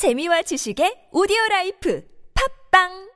재미와 지식의 오디오 라이프. 팝빵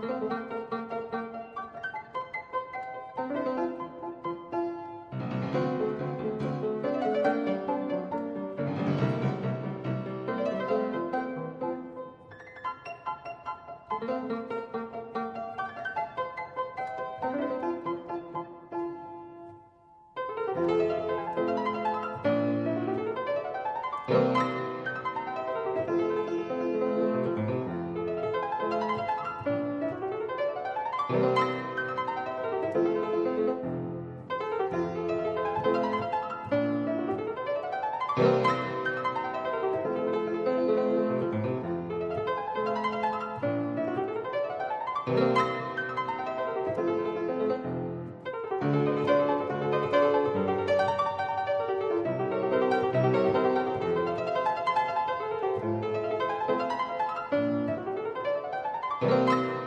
Música Música